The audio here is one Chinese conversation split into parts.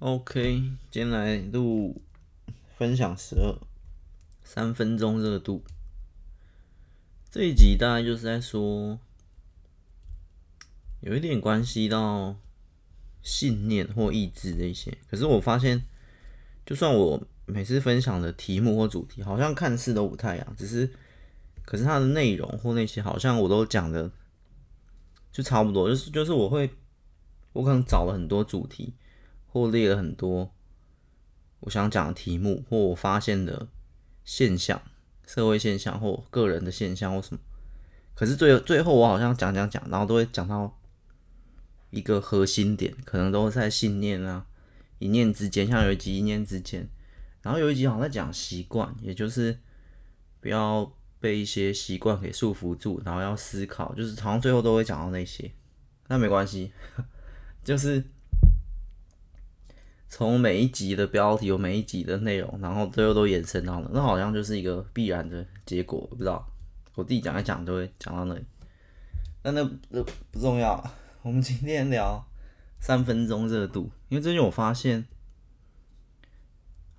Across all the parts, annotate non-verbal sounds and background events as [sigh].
OK，今天来录分享十二三分钟热度。这一集大概就是在说，有一点关系到信念或意志这些。可是我发现，就算我每次分享的题目或主题，好像看似都不太一样，只是，可是它的内容或那些，好像我都讲的就差不多。就是就是我会，我可能找了很多主题。或列了很多我想讲的题目，或我发现的现象、社会现象或个人的现象或什么。可是最最后我好像讲讲讲，然后都会讲到一个核心点，可能都在信念啊、一念之间。像有一集一念之间，然后有一集好像在讲习惯，也就是不要被一些习惯给束缚住，然后要思考，就是好像最后都会讲到那些。那没关系，[laughs] 就是。从每一集的标题有每一集的内容，然后最后都延伸到了，那好像就是一个必然的结果。不知道我自己讲一讲都会讲到那里，但那那不重要。我们今天聊三分钟热度，因为最近我发现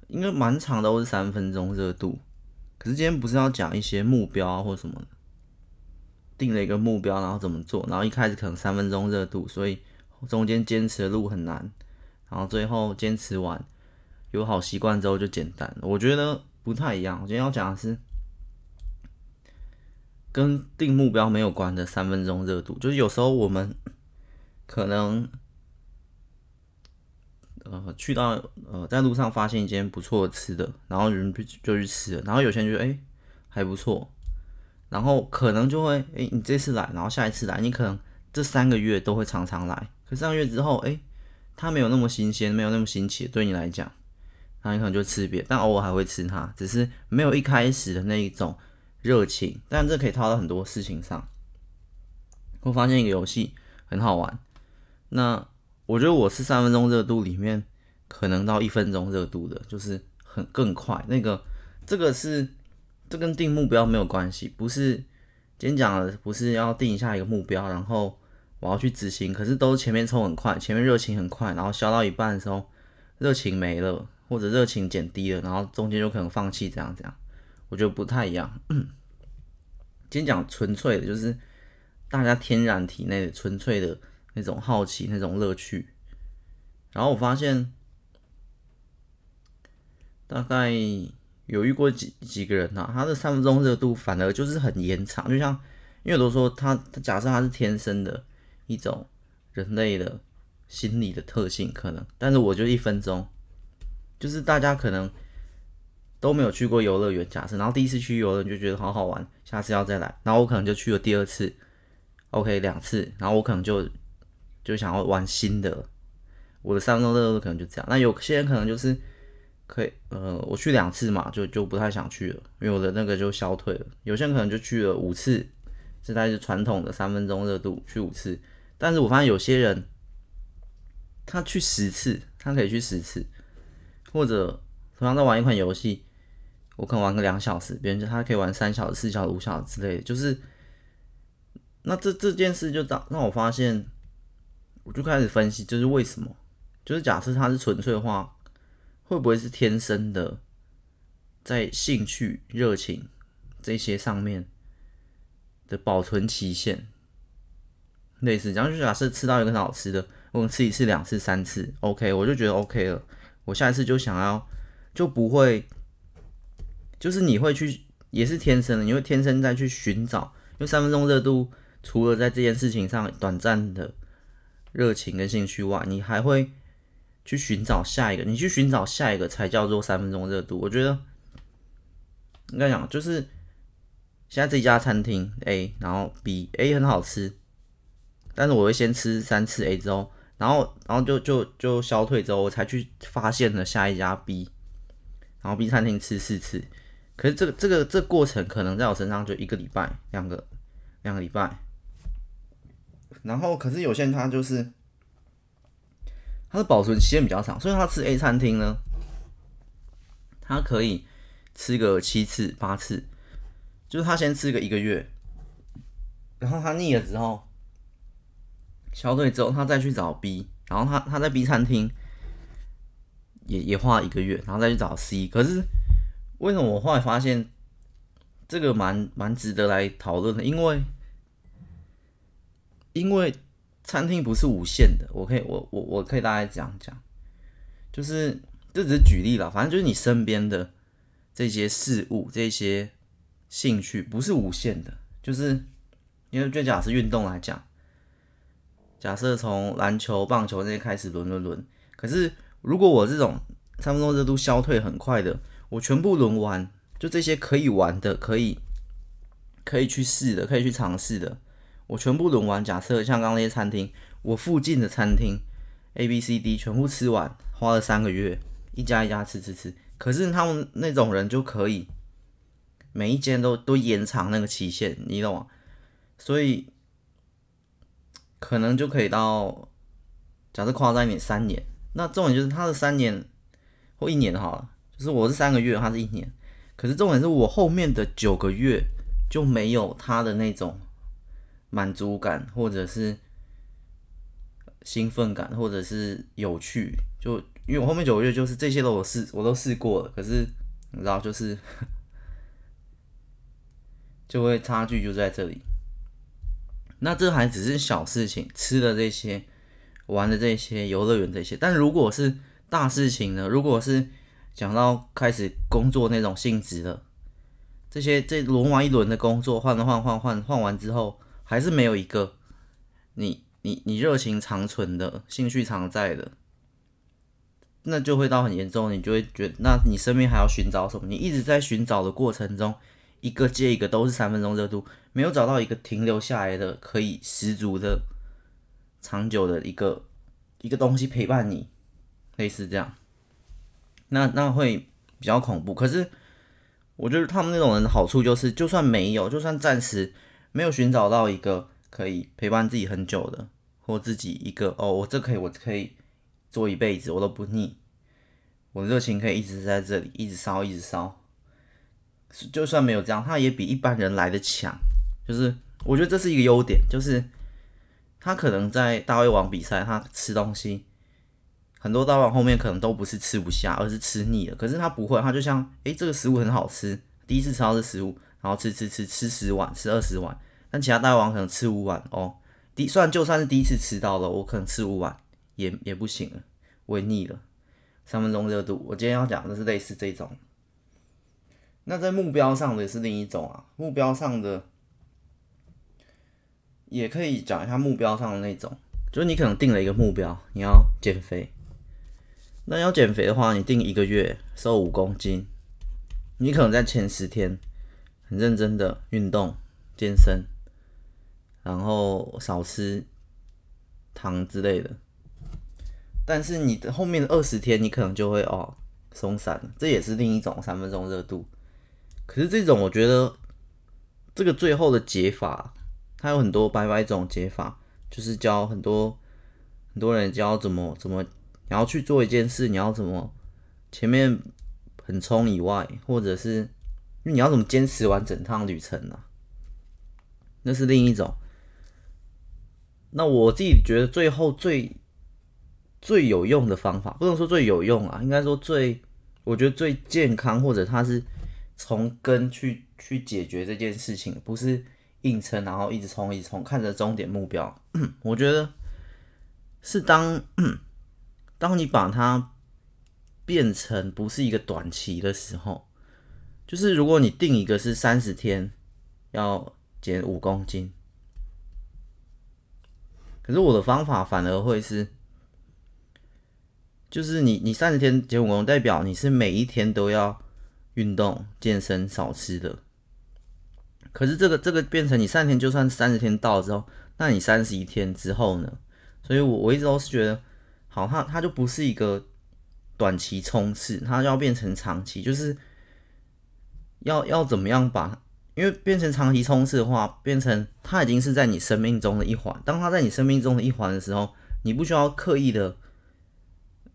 应该蛮长的都是三分钟热度。可是今天不是要讲一些目标啊或什么的，定了一个目标，然后怎么做，然后一开始可能三分钟热度，所以中间坚持的路很难。然后最后坚持完，有好习惯之后就简单。我觉得不太一样。我今天要讲的是跟定目标没有关的三分钟热度，就是有时候我们可能呃去到呃在路上发现一间不错的吃的，然后人就去吃了，然后有些人觉得哎还不错，然后可能就会哎你这次来，然后下一次来，你可能这三个月都会常常来，可三个月之后哎。它没有那么新鲜，没有那么新奇，对你来讲，那你可能就吃别，但偶尔还会吃它，只是没有一开始的那一种热情。但这可以套到很多事情上。我发现一个游戏很好玩，那我觉得我是三分钟热度里面可能到一分钟热度的，就是很更快。那个这个是这跟定目标没有关系，不是今天讲的不是要定下一个目标，然后。我要去执行，可是都是前面冲很快，前面热情很快，然后消到一半的时候，热情没了，或者热情减低了，然后中间就可能放弃，这样这样，我觉得不太一样。[clears throat] 今天讲纯粹的，就是大家天然体内的纯粹的那种好奇、那种乐趣。然后我发现，大概有遇过几几个人啊，他的三分钟热度反而就是很延长，就像因为都说他，他假设他是天生的。一种人类的心理的特性可能，但是我就一分钟，就是大家可能都没有去过游乐园，假设，然后第一次去游乐园就觉得好好玩，下次要再来，然后我可能就去了第二次，OK 两次，然后我可能就就想要玩新的，我的三分钟热度可能就这样。那有些人可能就是可以，呃，我去两次嘛，就就不太想去了，因为我的那个就消退了。有些人可能就去了五次，这才是传统的三分钟热度，去五次。但是我发现有些人，他去十次，他可以去十次，或者同样在玩一款游戏，我可能玩个两小时，别人就他可以玩三小时、四小时、五小时之类的。就是，那这这件事就让让我发现，我就开始分析，就是为什么？就是假设他是纯粹的话，会不会是天生的，在兴趣、热情这些上面的保存期限？类似，然后就假设吃到一个很好吃的，我吃一次、两次、三次，OK，我就觉得 OK 了。我下一次就想要，就不会，就是你会去，也是天生的，你会天生再去寻找。因为三分钟热度，除了在这件事情上短暂的热情跟兴趣外，你还会去寻找下一个，你去寻找下一个才叫做三分钟热度。我觉得应该讲，就是现在这家餐厅 A，然后 B，A 很好吃。但是我会先吃三次 A 之后，然后然后就就就消退之后，我才去发现了下一家 B，然后 B 餐厅吃四次，可是这个这个这过程可能在我身上就一个礼拜，两个两个礼拜，然后可是有些人他就是他的保存期限比较长，所以他吃 A 餐厅呢，他可以吃个七次八次，就是他先吃个一个月，然后他腻了之后。消退之后，他再去找 B，然后他他在 B 餐厅也也花一个月，然后再去找 C。可是为什么我后来发现这个蛮蛮值得来讨论的？因为因为餐厅不是无限的，我可以我我我可以大概讲讲，就是这只是举例了，反正就是你身边的这些事物、这些兴趣不是无限的，就是因为就假是运动来讲，假设从篮球、棒球那些开始轮轮轮，可是如果我这种三分钟热度消退很快的，我全部轮完，就这些可以玩的、可以可以去试的、可以去尝试的。我全部轮完，假设像刚刚那些餐厅，我附近的餐厅 A、B、C、D 全部吃完，花了三个月，一家一家吃吃吃。可是他们那种人就可以每一间都都延长那个期限，你懂吗？所以可能就可以到假设夸张一点三年。那重点就是他的三年或一年好了，就是我是三个月，他是一年。可是重点是我后面的九个月就没有他的那种。满足感，或者是兴奋感，或者是有趣，就因为我后面九个月就是这些都我试，我都试过了，可是你知道，就是 [sniffs] 就会差距就在这里。那这还只是小事情，吃的这些，玩的这些，游乐园这些。但如果是大事情呢？如果是讲到开始工作那种性质的，这些这轮完一轮的工作，换了换换换换完之后。还是没有一个你你你热情长存的兴趣常在的，那就会到很严重，你就会觉得，那你身边还要寻找什么？你一直在寻找的过程中，一个接一个都是三分钟热度，没有找到一个停留下来的可以十足的长久的一个一个东西陪伴你，类似这样，那那会比较恐怖。可是我觉得他们那种人的好处就是，就算没有，就算暂时。没有寻找到一个可以陪伴自己很久的，或自己一个哦，我这可以，我可以做一辈子，我都不腻，我热情可以一直在这里，一直烧，一直烧。就算没有这样，他也比一般人来得强。就是我觉得这是一个优点，就是他可能在大胃王比赛，他吃东西很多大胃王后面可能都不是吃不下，而是吃腻了。可是他不会，他就像诶，这个食物很好吃，第一次吃到这食物。然后吃吃吃吃十碗，吃二十碗，但其他大胃王可能吃五碗哦。第虽然就算是第一次吃到了，我可能吃五碗也也不行了，我也腻了。三分钟热度，我今天要讲的是类似这种。那在目标上的也是另一种啊，目标上的也可以讲一下目标上的那种，就是你可能定了一个目标，你要减肥。那要减肥的话，你定一个月瘦五公斤，你可能在前十天。很认真的运动、健身，然后少吃糖之类的。但是你的后面的二十天，你可能就会哦松散了，这也是另一种三分钟热度。可是这种我觉得，这个最后的解法，它有很多百百种解法，就是教很多很多人教怎么怎么你要去做一件事，你要怎么前面很冲以外，或者是。因为你要怎么坚持完整趟旅程呢？那是另一种。那我自己觉得最后最最有用的方法，不能说最有用啊，应该说最我觉得最健康，或者它是从根去去解决这件事情，不是硬撑，然后一直冲一直冲，看着终点目标。我觉得是当当你把它变成不是一个短期的时候。就是如果你定一个是三十天要减五公斤，可是我的方法反而会是，就是你你三十天减五公斤，代表你是每一天都要运动健身少吃的。可是这个这个变成你三天，就算三十天到了之后，那你三十一天之后呢？所以我我一直都是觉得，好，它它就不是一个短期冲刺，它要变成长期，就是。要要怎么样把？因为变成长期冲刺的话，变成它已经是在你生命中的一环。当它在你生命中的一环的时候，你不需要刻意的，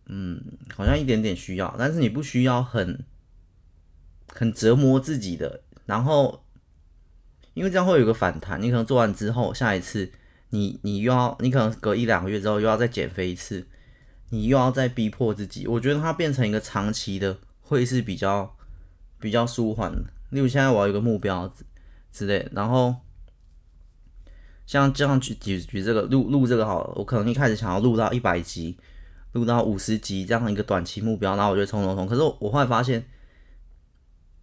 嗯，好像一点点需要，但是你不需要很很折磨自己的。然后，因为这样会有个反弹，你可能做完之后，下一次你你又要，你可能隔一两个月之后又要再减肥一次，你又要再逼迫自己，我觉得它变成一个长期的，会是比较比较舒缓的。例如现在我要有个目标之类，然后像这样举举举这个录录这个好了，我可能一开始想要录到一百集，录到五十集这样一个短期目标，然后我就冲冲冲。可是我后来发现，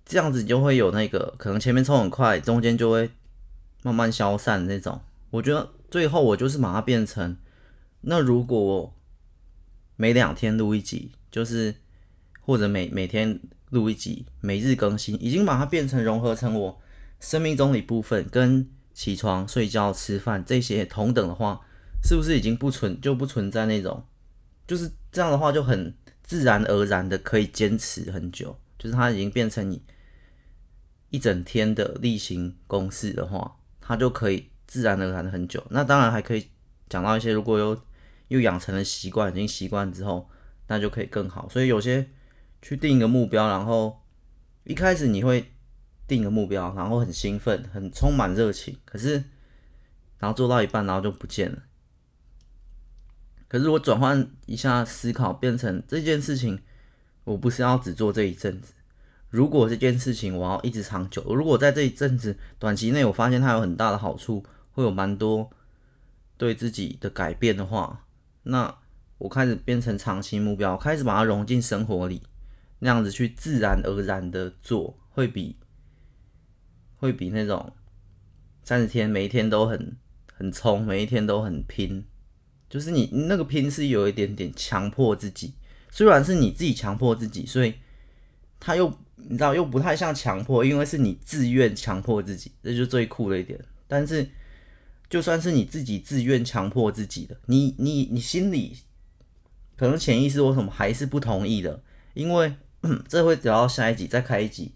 这样子就会有那个可能前面冲很快，中间就会慢慢消散那种。我觉得最后我就是把它变成，那如果每两天录一集，就是或者每每天录一集，每日更新，已经把它变成融合成我生命中的一部分，跟起床、睡觉、吃饭这些同等的话，是不是已经不存就不存在那种，就是这样的话就很自然而然的可以坚持很久，就是它已经变成你一整天的例行公事的话，它就可以自然而然的很久。那当然还可以讲到一些，如果有。又养成了习惯，已经习惯之后，那就可以更好。所以有些去定一个目标，然后一开始你会定一个目标，然后很兴奋，很充满热情，可是然后做到一半，然后就不见了。可是我转换一下思考，变成这件事情，我不是要只做这一阵子。如果这件事情我要一直长久，如果在这一阵子短期内我发现它有很大的好处，会有蛮多对自己的改变的话。那我开始变成长期目标，开始把它融进生活里，那样子去自然而然的做，会比会比那种三十天每一天都很很冲，每一天都很拼，就是你那个拼是有一点点强迫自己，虽然是你自己强迫自己，所以他又你知道又不太像强迫，因为是你自愿强迫自己，这就是最酷的一点，但是。就算是你自己自愿强迫自己的，你你你心里可能潜意识为什么还是不同意的？因为 [clears throat] 这会聊到下一集再开一集，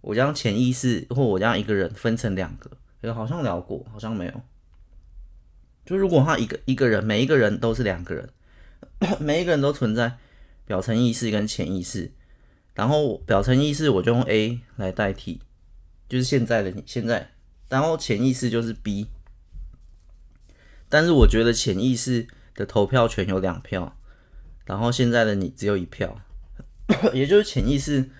我将潜意识或我将一个人分成两个，哎，好像聊过，好像没有。就如果他一个一个人，每一个人都是两个人，[clears throat] 每一个人都存在表层意识跟潜意识，然后表层意识我就用 A 来代替，就是现在的你现在，然后潜意识就是 B。但是我觉得潜意识的投票权有两票，然后现在的你只有一票，[coughs] 也就是潜意识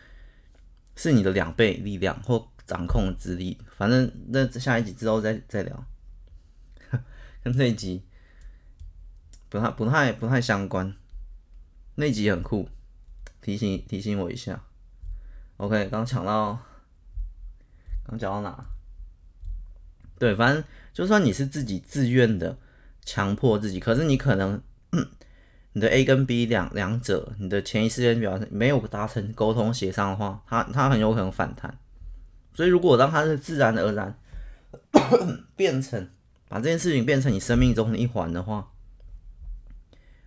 是你的两倍力量或掌控之力。反正那下一集之后再再聊，[laughs] 跟这一集不太不太不太相关。那集很酷，提醒提醒我一下。OK，刚抢到，刚讲到哪？对，反正就算你是自己自愿的强迫自己，可是你可能你的 A 跟 B 两两者，你的潜意识跟表现没有达成沟通协商的话，它它很有可能反弹。所以如果让它是自然而然 [coughs] 变成把这件事情变成你生命中的一环的话，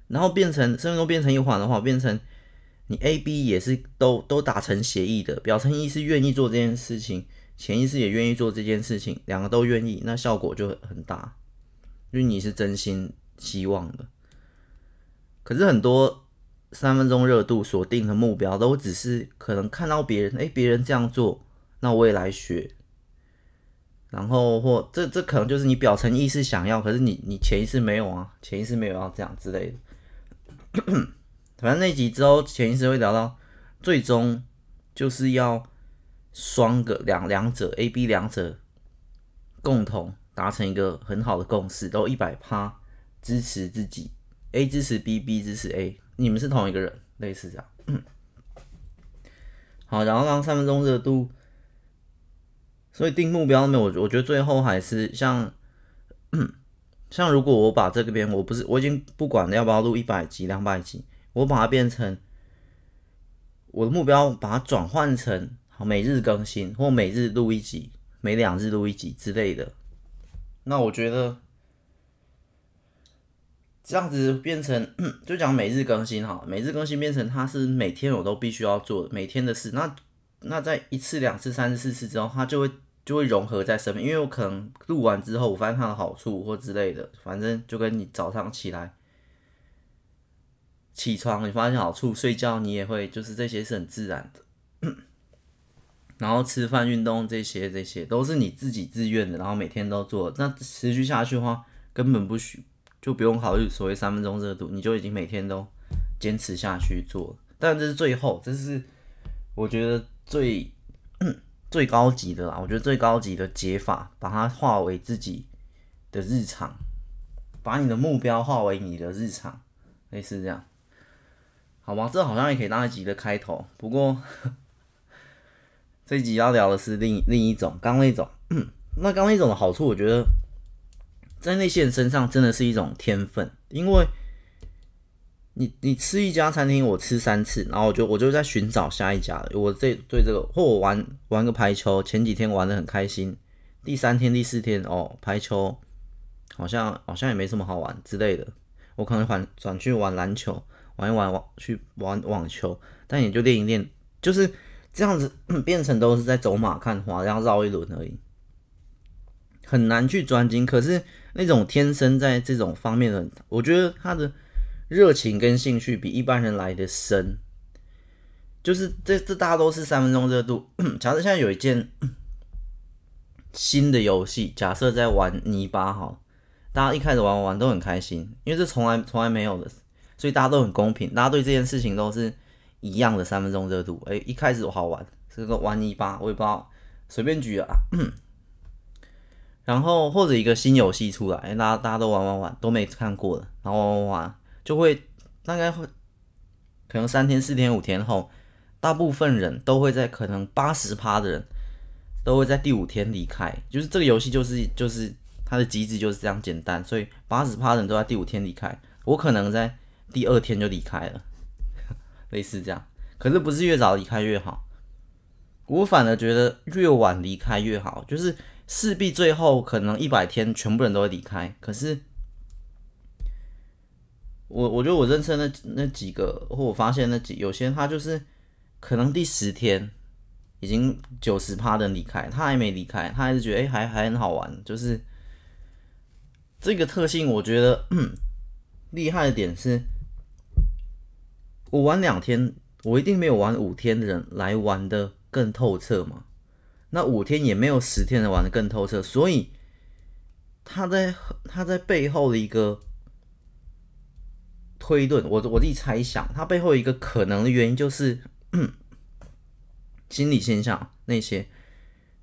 然后变成生命中变成一环的话，变成你 A、B 也是都都达成协议的，表层意识愿意做这件事情。潜意识也愿意做这件事情，两个都愿意，那效果就很大，因为你是真心希望的。可是很多三分钟热度锁定的目标，都只是可能看到别人，诶，别人这样做，那我也来学。然后或这这可能就是你表层意识想要，可是你你潜意识没有啊，潜意识没有要这样之类的。反正那集之后，潜意识会聊到，最终就是要。双个两两者 A、B 两者共同达成一个很好的共识，都一百趴支持自己，A 支持 B，B 支持 A，你们是同一个人，类似这样。[coughs] 好，然后刚刚三分钟热度，所以定目标没有，我我觉得最后还是像 [coughs] 像如果我把这个边，我不是我已经不管了要不要录一百集、两百集，我把它变成我的目标，把它转换成。好，每日更新或每日录一集，每两日录一集之类的。那我觉得这样子变成 [clears throat] 就讲每日更新哈，每日更新变成它是每天我都必须要做每天的事。那那在一次、两次、三次、四次之后，它就会就会融合在生命，因为我可能录完之后，我发现它的好处或之类的，反正就跟你早上起来起床，你发现好处，睡觉你也会，就是这些是很自然的。[clears throat] 然后吃饭、运动这些，这些都是你自己自愿的，然后每天都做。那持续下去的话，根本不需就不用考虑所谓三分钟热度，你就已经每天都坚持下去做。但这是最后，这是我觉得最 [clears throat] 最高级的啦。我觉得最高级的解法，把它化为自己的日常，把你的目标化为你的日常，类似这样，好吗？这好像也可以当一集的开头。不过这一集要聊的是另另一种，刚那种。那刚那种的好处，我觉得在那些人身上真的是一种天分，因为。你你吃一家餐厅，我吃三次，然后我就我就在寻找下一家。我这对这个，或我玩玩个排球，前几天玩的很开心，第三天第四天哦，排球好像好像也没什么好玩之类的，我可能转转去玩篮球，玩一玩网去玩网球，但也就练一练，就是这样子变成都是在走马看花，这样绕一轮而已，很难去专精。可是那种天生在这种方面的，我觉得他的。热情跟兴趣比一般人来的深，就是这这大家都是三分钟热度。[coughs] 假设现在有一件新的游戏，假设在玩泥巴哈，大家一开始玩玩都很开心，因为这从来从来没有的，所以大家都很公平，大家对这件事情都是一样的三分钟热度。哎，一开始我好玩，这个玩泥巴我也不知道，随便举啊。然后或者一个新游戏出来，大家大家都玩玩玩都没看过的，然后玩玩玩。就会大概会可能三天四天五天后，大部分人都会在可能八十趴的人都会在第五天离开，就是这个游戏就是就是它的机制就是这样简单，所以八十趴的人都在第五天离开，我可能在第二天就离开了，[laughs] 类似这样。可是不是越早离开越好，我反而觉得越晚离开越好，就是势必最后可能一百天全部人都会离开，可是。我我觉得我认识那那几个，或我发现那几有些他就是可能第十天已经九十趴的离开，他还没离开，他还是觉得哎、还还很好玩，就是这个特性，我觉得厉害的点是，我玩两天，我一定没有玩五天的人来玩的更透彻嘛，那五天也没有十天的玩的更透彻，所以他在他在背后的一个。推论，我我自己猜想，他背后一个可能的原因就是 [coughs] 心理现象。那些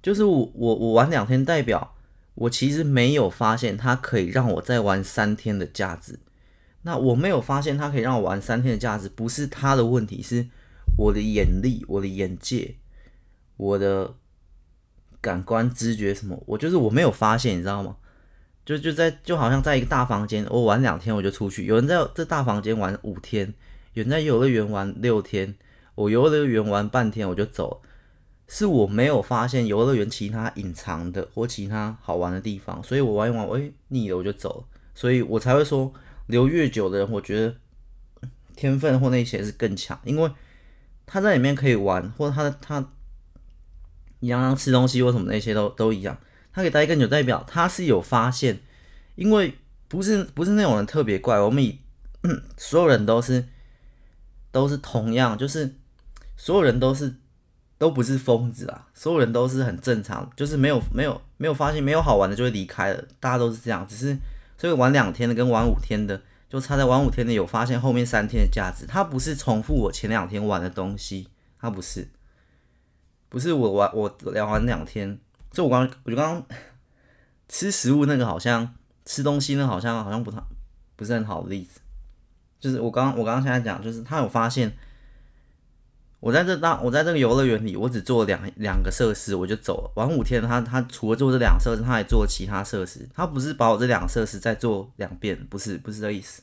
就是我我我玩两天，代表我其实没有发现它可以让我再玩三天的价值。那我没有发现它可以让我玩三天的价值，不是他的问题，是我的眼力、我的眼界、我的感官知觉什么，我就是我没有发现，你知道吗？就就在就好像在一个大房间，我玩两天我就出去。有人在这大房间玩五天，有人在游乐园玩六天，我游乐园玩半天我就走。是我没有发现游乐园其他隐藏的或其他好玩的地方，所以我玩一玩，我诶腻了我就走了。所以我才会说留越久的人，我觉得天分或那些是更强，因为他在里面可以玩，或者他他一样吃东西或什么那些都都一样。他可以待更久，代表他是有发现，因为不是不是那种人特别怪，我们以所有人都是都是同样，就是所有人都是都不是疯子啊，所有人都是很正常，就是没有没有没有发现没有好玩的就会离开了，大家都是这样，只是所以玩两天的跟玩五天的就差在玩五天的有发现后面三天的价值，它不是重复我前两天玩的东西，它不是不是我玩我聊完两天。就我刚，我就刚刚 [laughs] 吃食物那个好像吃东西呢，好像好像不太不是很好的例子。就是我刚我刚刚现在讲，就是他有发现，我在这当我在这个游乐园里，我只做两两个设施我就走了。玩五天，他他除了做这两设施，他还做其他设施。他不是把我这两设施再做两遍，不是不是这意思。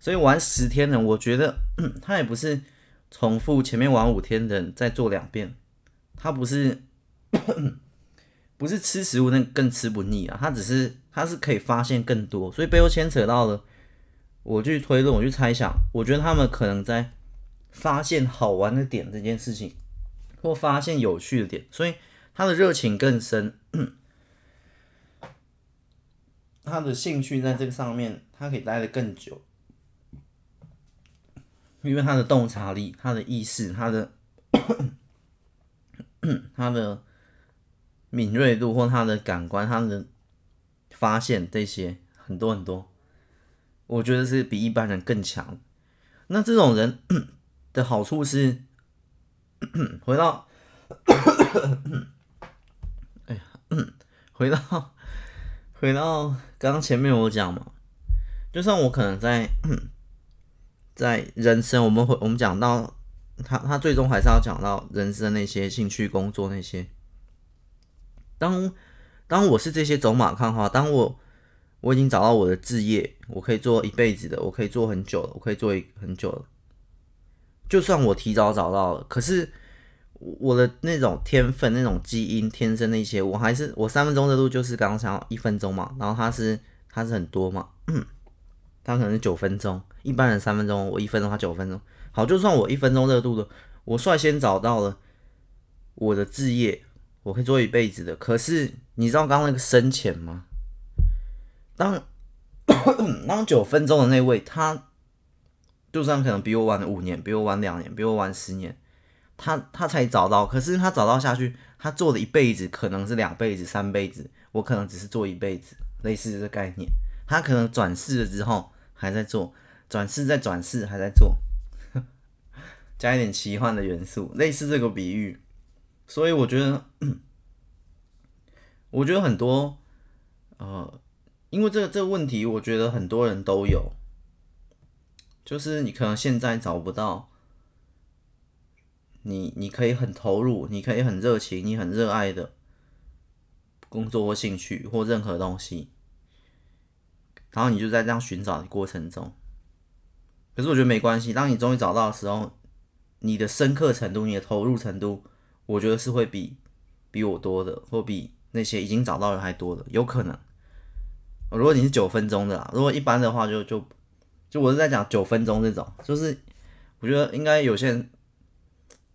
所以玩十天的，我觉得 [clears throat] 他也不是重复前面玩五天的人再做两遍，他不是。[clears throat] 不是吃食物那更吃不腻啊，他只是他是可以发现更多，所以背后牵扯到了，我去推论，我去猜想，我觉得他们可能在发现好玩的点这件事情，或发现有趣的点，所以他的热情更深，[clears throat] 他的兴趣在这个上面，他可以待得更久，因为他的洞察力、他的意识、他的 [clears throat] 他的。敏锐度或他的感官，他的发现这些很多很多，我觉得是比一般人更强。那这种人的好处是，回到，哎呀，回到回到刚刚前面我讲嘛，就算我可能在在人生，我们会我们讲到他他最终还是要讲到人生那些兴趣、工作那些。当当我是这些走马看花，当我我已经找到我的志业，我可以做一辈子的，我可以做很久了，我可以做很久了。就算我提早找到了，可是我的那种天分、那种基因、天生那些，我还是我三分钟热度就是刚刚想要一分钟嘛，然后他是他是很多嘛，他可能是九分钟，一般人三分钟，我一分钟，他九分钟。好，就算我一分钟热度的，我率先找到了我的志业，我可以做一辈子的。可是你知道刚刚那个深浅吗？当 [coughs] 当九分钟的那位他。就算可能比我晚五年，比我晚两年，比我晚十年，他他才找到。可是他找到下去，他做了一辈子，可能是两辈子、三辈子，我可能只是做一辈子，类似这个概念。他可能转世了之后还在做，转世再转世还在做，加一点奇幻的元素，类似这个比喻。所以我觉得，我觉得很多，呃，因为这个这个问题，我觉得很多人都有。就是你可能现在找不到你，你可以很投入，你可以很热情，你很热爱的工作或兴趣或任何东西，然后你就在这样寻找的过程中。可是我觉得没关系，当你终于找到的时候，你的深刻程度、你的投入程度，我觉得是会比比我多的，或比那些已经找到的还多的，有可能。如果你是九分钟的，如果一般的话就就。就我是在讲九分钟这种，就是我觉得应该有些人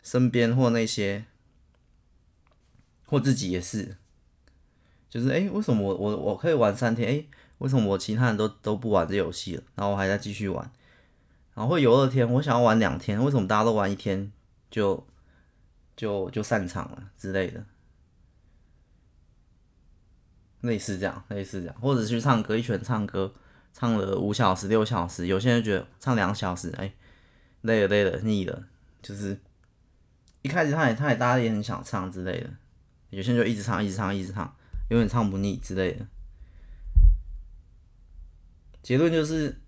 身边或那些或自己也是，就是哎、为什么我我我可以玩三天？哎、为什么我其他人都都不玩这游戏了？然后我还在继续玩，然后会有二天，我想要玩两天，为什么大家都玩一天就就就散场了之类的？类似这样，类似这样，或者去唱歌，一群人唱歌。唱了五小时、六小时，有些人觉得唱两小时，哎，累了、累了、腻了，就是一开始他也他也大家也很想唱之类的，有些人就一直唱、一直唱、一直唱，永远唱不腻之类的。结论就是，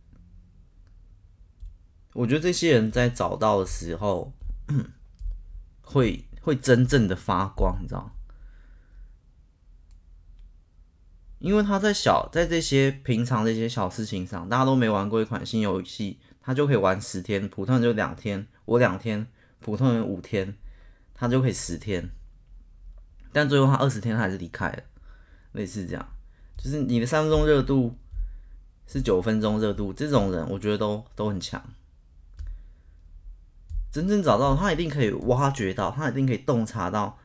我觉得这些人在找到的时候，[clears throat] 会会真正的发光，你知道吗？因为他在小在这些平常这些小事情上，大家都没玩过一款新游戏，他就可以玩十天，普通人就两天，我两天，普通人五天，他就可以十天，但最后他二十天他还是离开了，类似这样，就是你的三分钟热度是九分钟热度，这种人我觉得都都很强，真正找到他一定可以挖掘到，他一定可以洞察到。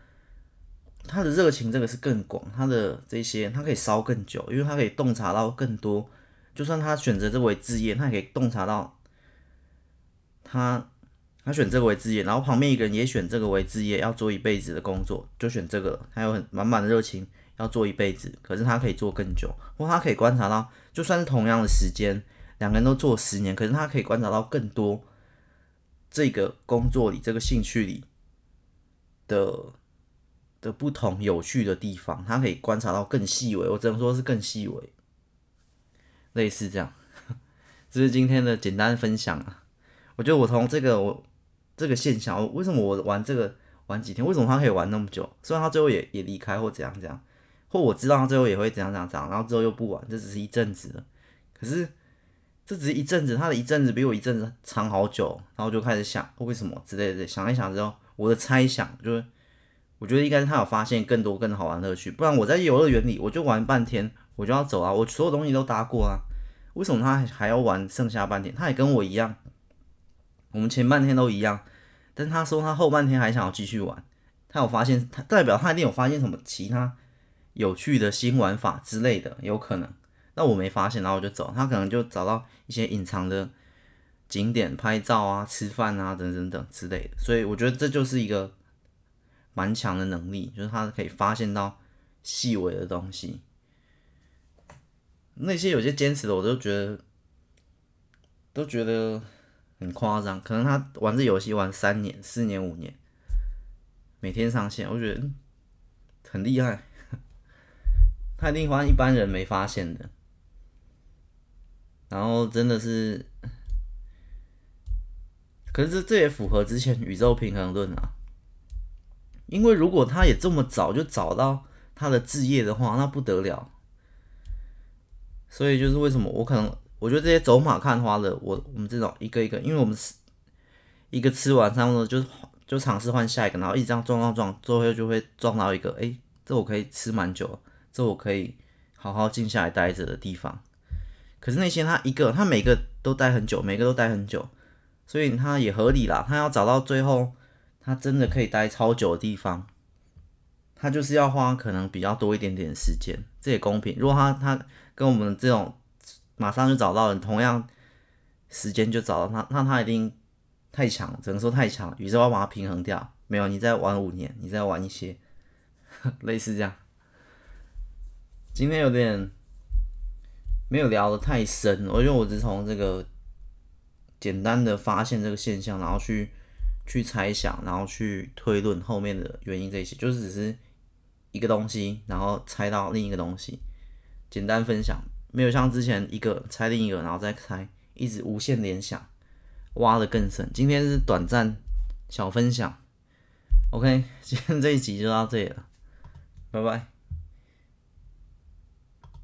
他的热情这个是更广，他的这些他可以烧更久，因为他可以洞察到更多。就算他选择这为职业，他也可以洞察到他他选这个为职业，然后旁边一个人也选这个为职业，要做一辈子的工作，就选这个。他有很满满的热情要做一辈子，可是他可以做更久，或他可以观察到，就算是同样的时间，两个人都做十年，可是他可以观察到更多这个工作里、这个兴趣里的。的不同有趣的地方，他可以观察到更细微，我只能说是更细微，类似这样。[laughs] 这是今天的简单分享啊。我觉得我从这个我这个现象，为什么我玩这个玩几天，为什么他可以玩那么久？虽然他最后也也离开或怎样怎样，或我知道他最后也会怎样怎样怎样，然后之后又不玩，这只是一阵子的。可是这只是一阵子，他的一阵子比我一阵子长好久，然后就开始想为什么之类的，想一想之后，我的猜想就是。我觉得应该是他有发现更多更好玩乐趣，不然我在游乐园里我就玩半天，我就要走啊，我所有东西都搭过啊，为什么他还要玩剩下半天？他也跟我一样，我们前半天都一样，但他说他后半天还想要继续玩，他有发现，他代表他一定有发现什么其他有趣的新玩法之类的，有可能，那我没发现，然后我就走，他可能就找到一些隐藏的景点拍照啊、吃饭啊等等等之类的，所以我觉得这就是一个。蛮强的能力，就是他可以发现到细微的东西。那些有些坚持的，我都觉得都觉得很夸张。可能他玩这游戏玩三年、四年、五年，每天上线，我觉得很厉害。[laughs] 他一定发现一般人没发现的。然后真的是，可是这也符合之前宇宙平衡论啊。因为如果他也这么早就找到他的置业的话，那不得了。所以就是为什么我可能我觉得这些走马看花的，我我们这种一个一个，因为我们是一个吃完，差不多就是就尝试换下一个，然后一直这样撞撞撞，最后就会撞到一个，哎，这我可以吃蛮久，这我可以好好静下来待着的地方。可是那些他一个，他每个都待很久，每个都待很久，所以他也合理啦。他要找到最后，他真的可以待超久的地方，他就是要花可能比较多一点点时间，这也公平。如果他他跟我们这种马上就找到人，同样时间就找到他，那他一定太强，只能说太强，宇宙要把它平衡掉。没有，你再玩五年，你再玩一些，[laughs] 类似这样。今天有点。没有聊的太深，我觉得我只从这个简单的发现这个现象，然后去去猜想，然后去推论后面的原因，这些就是只是一个东西，然后猜到另一个东西，简单分享，没有像之前一个猜另一个，然后再猜，一直无限联想，挖的更深。今天是短暂小分享，OK，今天这一集就到这里了，拜拜。